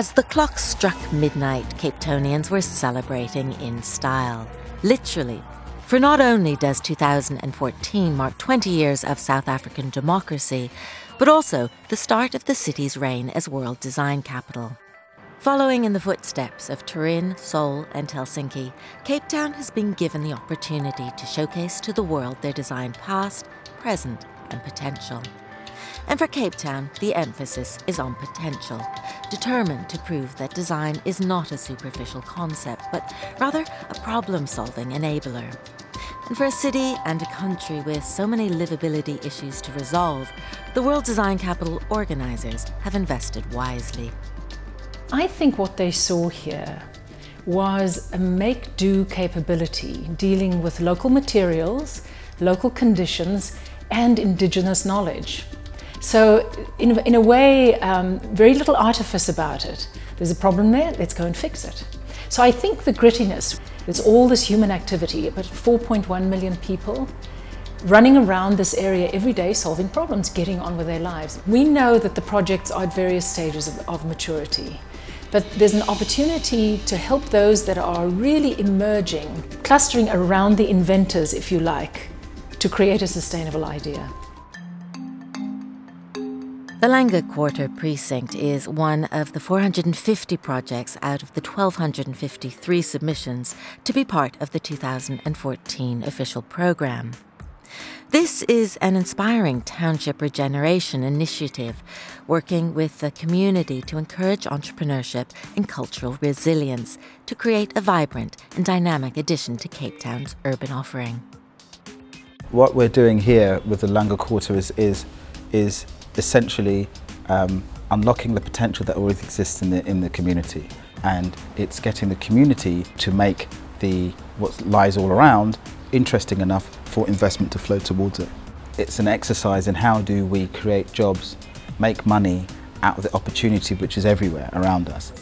As the clock struck midnight, Capetonians were celebrating in style. Literally. For not only does 2014 mark 20 years of South African democracy, but also the start of the city's reign as world design capital. Following in the footsteps of Turin, Seoul, and Helsinki, Cape Town has been given the opportunity to showcase to the world their design past, present, and potential. And for Cape Town, the emphasis is on potential, determined to prove that design is not a superficial concept, but rather a problem solving enabler. And for a city and a country with so many livability issues to resolve, the World Design Capital organisers have invested wisely. I think what they saw here was a make do capability dealing with local materials, local conditions, and indigenous knowledge. So, in, in a way, um, very little artifice about it. There's a problem there, let's go and fix it. So, I think the grittiness, there's all this human activity, about 4.1 million people running around this area every day solving problems, getting on with their lives. We know that the projects are at various stages of, of maturity, but there's an opportunity to help those that are really emerging, clustering around the inventors, if you like, to create a sustainable idea. The Langa Quarter Precinct is one of the 450 projects out of the 1,253 submissions to be part of the 2014 official programme. This is an inspiring township regeneration initiative working with the community to encourage entrepreneurship and cultural resilience to create a vibrant and dynamic addition to Cape Town's urban offering. What we're doing here with the Langa Quarter is, is, is essentially um, unlocking the potential that already exists in the, in the community and it's getting the community to make the what lies all around interesting enough for investment to flow towards it. It's an exercise in how do we create jobs, make money out of the opportunity which is everywhere around us.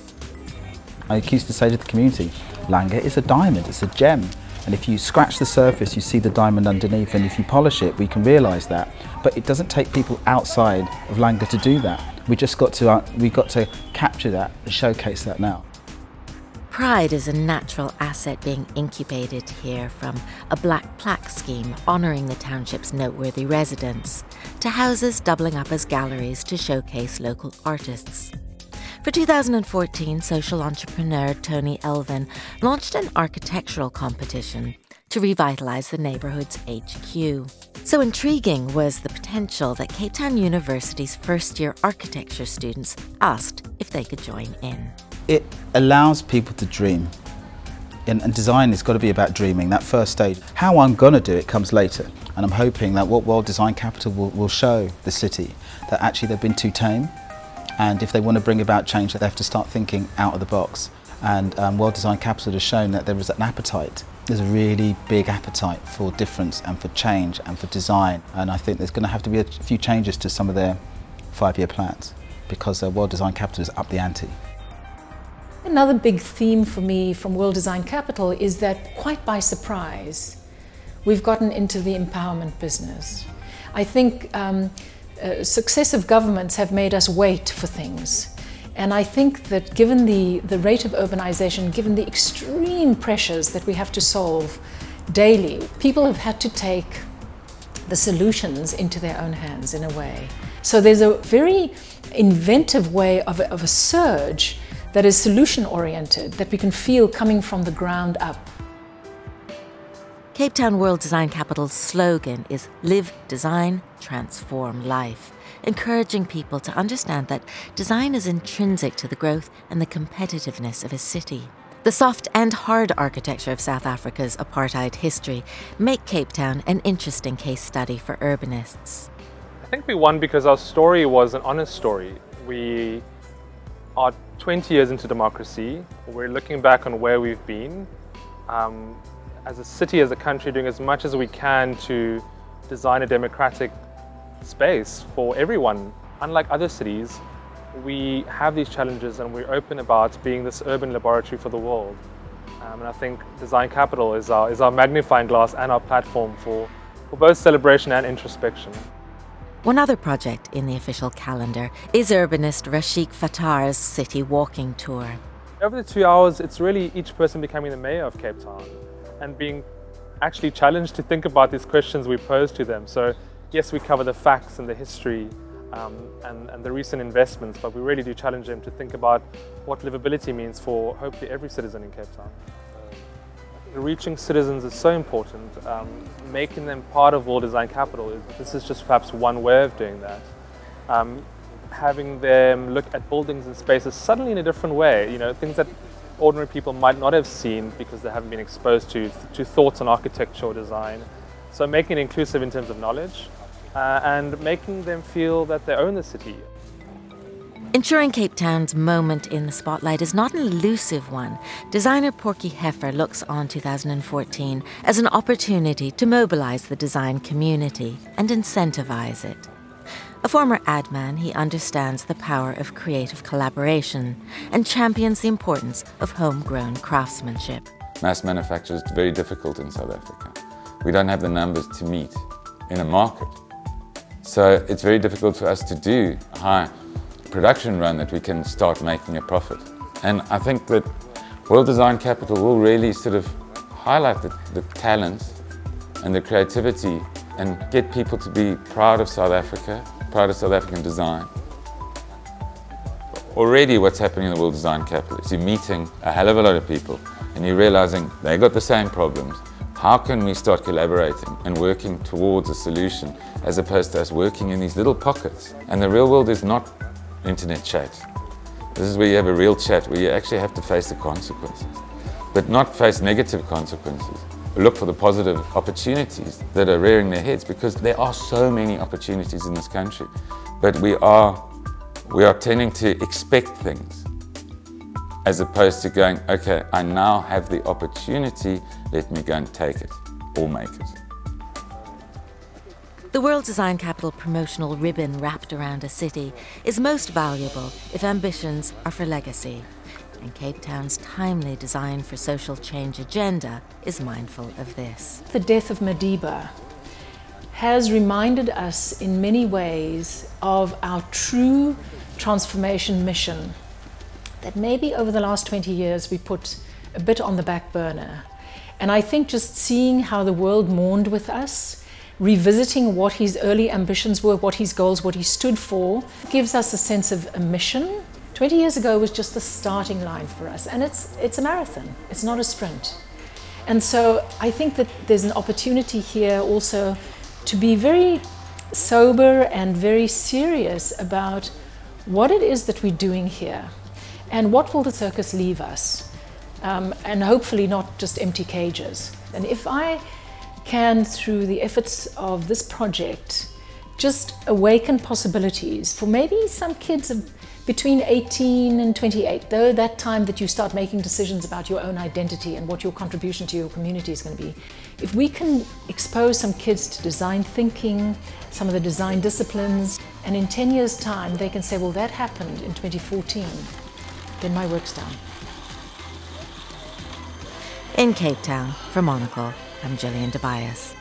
I used to say to the community, Langa is a diamond, it's a gem. And if you scratch the surface, you see the diamond underneath, and if you polish it, we can realise that. But it doesn't take people outside of Langa to do that. We just got to, uh, we got to capture that and showcase that now. Pride is a natural asset being incubated here from a black plaque scheme honouring the township's noteworthy residents, to houses doubling up as galleries to showcase local artists. For 2014, social entrepreneur Tony Elvin launched an architectural competition to revitalise the neighbourhood's HQ. So intriguing was the potential that Cape Town University's first year architecture students asked if they could join in it allows people to dream. And, and design has got to be about dreaming, that first stage. How I'm going to do it comes later. And I'm hoping that what World Design Capital will, will show the city that actually they've been too tame. And if they want to bring about change, they have to start thinking out of the box. And um, World Design Capital has shown that there is an appetite. There's a really big appetite for difference and for change and for design. And I think there's going to have to be a few changes to some of their five-year plans because uh, World Design Capital is up the ante. Another big theme for me from World Design Capital is that quite by surprise, we've gotten into the empowerment business. I think um, uh, successive governments have made us wait for things. And I think that given the, the rate of urbanization, given the extreme pressures that we have to solve daily, people have had to take the solutions into their own hands in a way. So there's a very inventive way of of a surge that is solution oriented, that we can feel coming from the ground up. Cape Town World Design Capital's slogan is Live Design, Transform Life, encouraging people to understand that design is intrinsic to the growth and the competitiveness of a city. The soft and hard architecture of South Africa's apartheid history make Cape Town an interesting case study for urbanists. I think we won because our story was an honest story. We are 20 years into democracy. We're looking back on where we've been. Um, as a city, as a country, doing as much as we can to design a democratic space for everyone. Unlike other cities, we have these challenges and we're open about being this urban laboratory for the world. Um, and I think Design Capital is our, is our magnifying glass and our platform for, for both celebration and introspection. One other project in the official calendar is urbanist Rashiq Fataar's city walking tour. Over the two hours, it's really each person becoming the mayor of Cape Town and being actually challenged to think about these questions we pose to them. So yes, we cover the facts and the history um, and, and, the recent investments, but we really do challenge them to think about what livability means for hopefully every citizen in Cape Town. Reaching citizens is so important. Um, making them part of World Design Capital, is, this is just perhaps one way of doing that. Um, having them look at buildings and spaces suddenly in a different way, you know, things that ordinary people might not have seen because they haven't been exposed to, to thoughts on architecture or design. So making it inclusive in terms of knowledge uh, and making them feel that they own the city. Ensuring Cape Town's moment in the spotlight is not an elusive one. Designer Porky Hefer looks on 2014 as an opportunity to mobilize the design community and incentivize it. A former ad man, he understands the power of creative collaboration and champions the importance of homegrown craftsmanship. Mass manufacture is very difficult in South Africa. We don't have the numbers to meet in a market. So it's very difficult for us to do a high production run that we can start making a profit. And I think that World Design Capital will really sort of highlight the, the and the creativity and get people to be proud of South Africa, proud of South African design. Already what's happening in the World Design Capital is you're meeting a hell of a lot of people and you're realizing they've got the same problems. How can we start collaborating and working towards a solution as opposed to us working in these little pockets? And the real world is not internet chat. This is where you have a real chat, where you actually have to face the consequences, but not face negative consequences. Look for the positive opportunities that are rearing their heads because there are so many opportunities in this country. But we are, we are tending to expect things as opposed to going, okay, I now have the opportunity, let me go and take it or make it. The World Design Capital promotional ribbon wrapped around a city is most valuable if ambitions are for legacy. And Cape Town's timely design for social change agenda is mindful of this. The death of Madiba has reminded us in many ways of our true transformation mission that maybe over the last 20 years we put a bit on the back burner. And I think just seeing how the world mourned with us revisiting what his early ambitions were, what his goals, what he stood for, gives us a sense of a mission. 20 years ago was just the starting line for us, and it's, it's a marathon, it's not a sprint. And so I think that there's an opportunity here also to be very sober and very serious about what it is that we're doing here and what will the circus leave us. Um, and hopefully not just empty cages. And if I can, through the efforts of this project, just awaken possibilities for maybe some kids between 18 and 28, though that time that you start making decisions about your own identity and what your contribution to your community is going to be. If we can expose some kids to design thinking, some of the design disciplines, and in 10 years' time they can say, well, that happened in 2014, then my work's done. In Cape Town, for Monocle, I'm Gillian Dobias.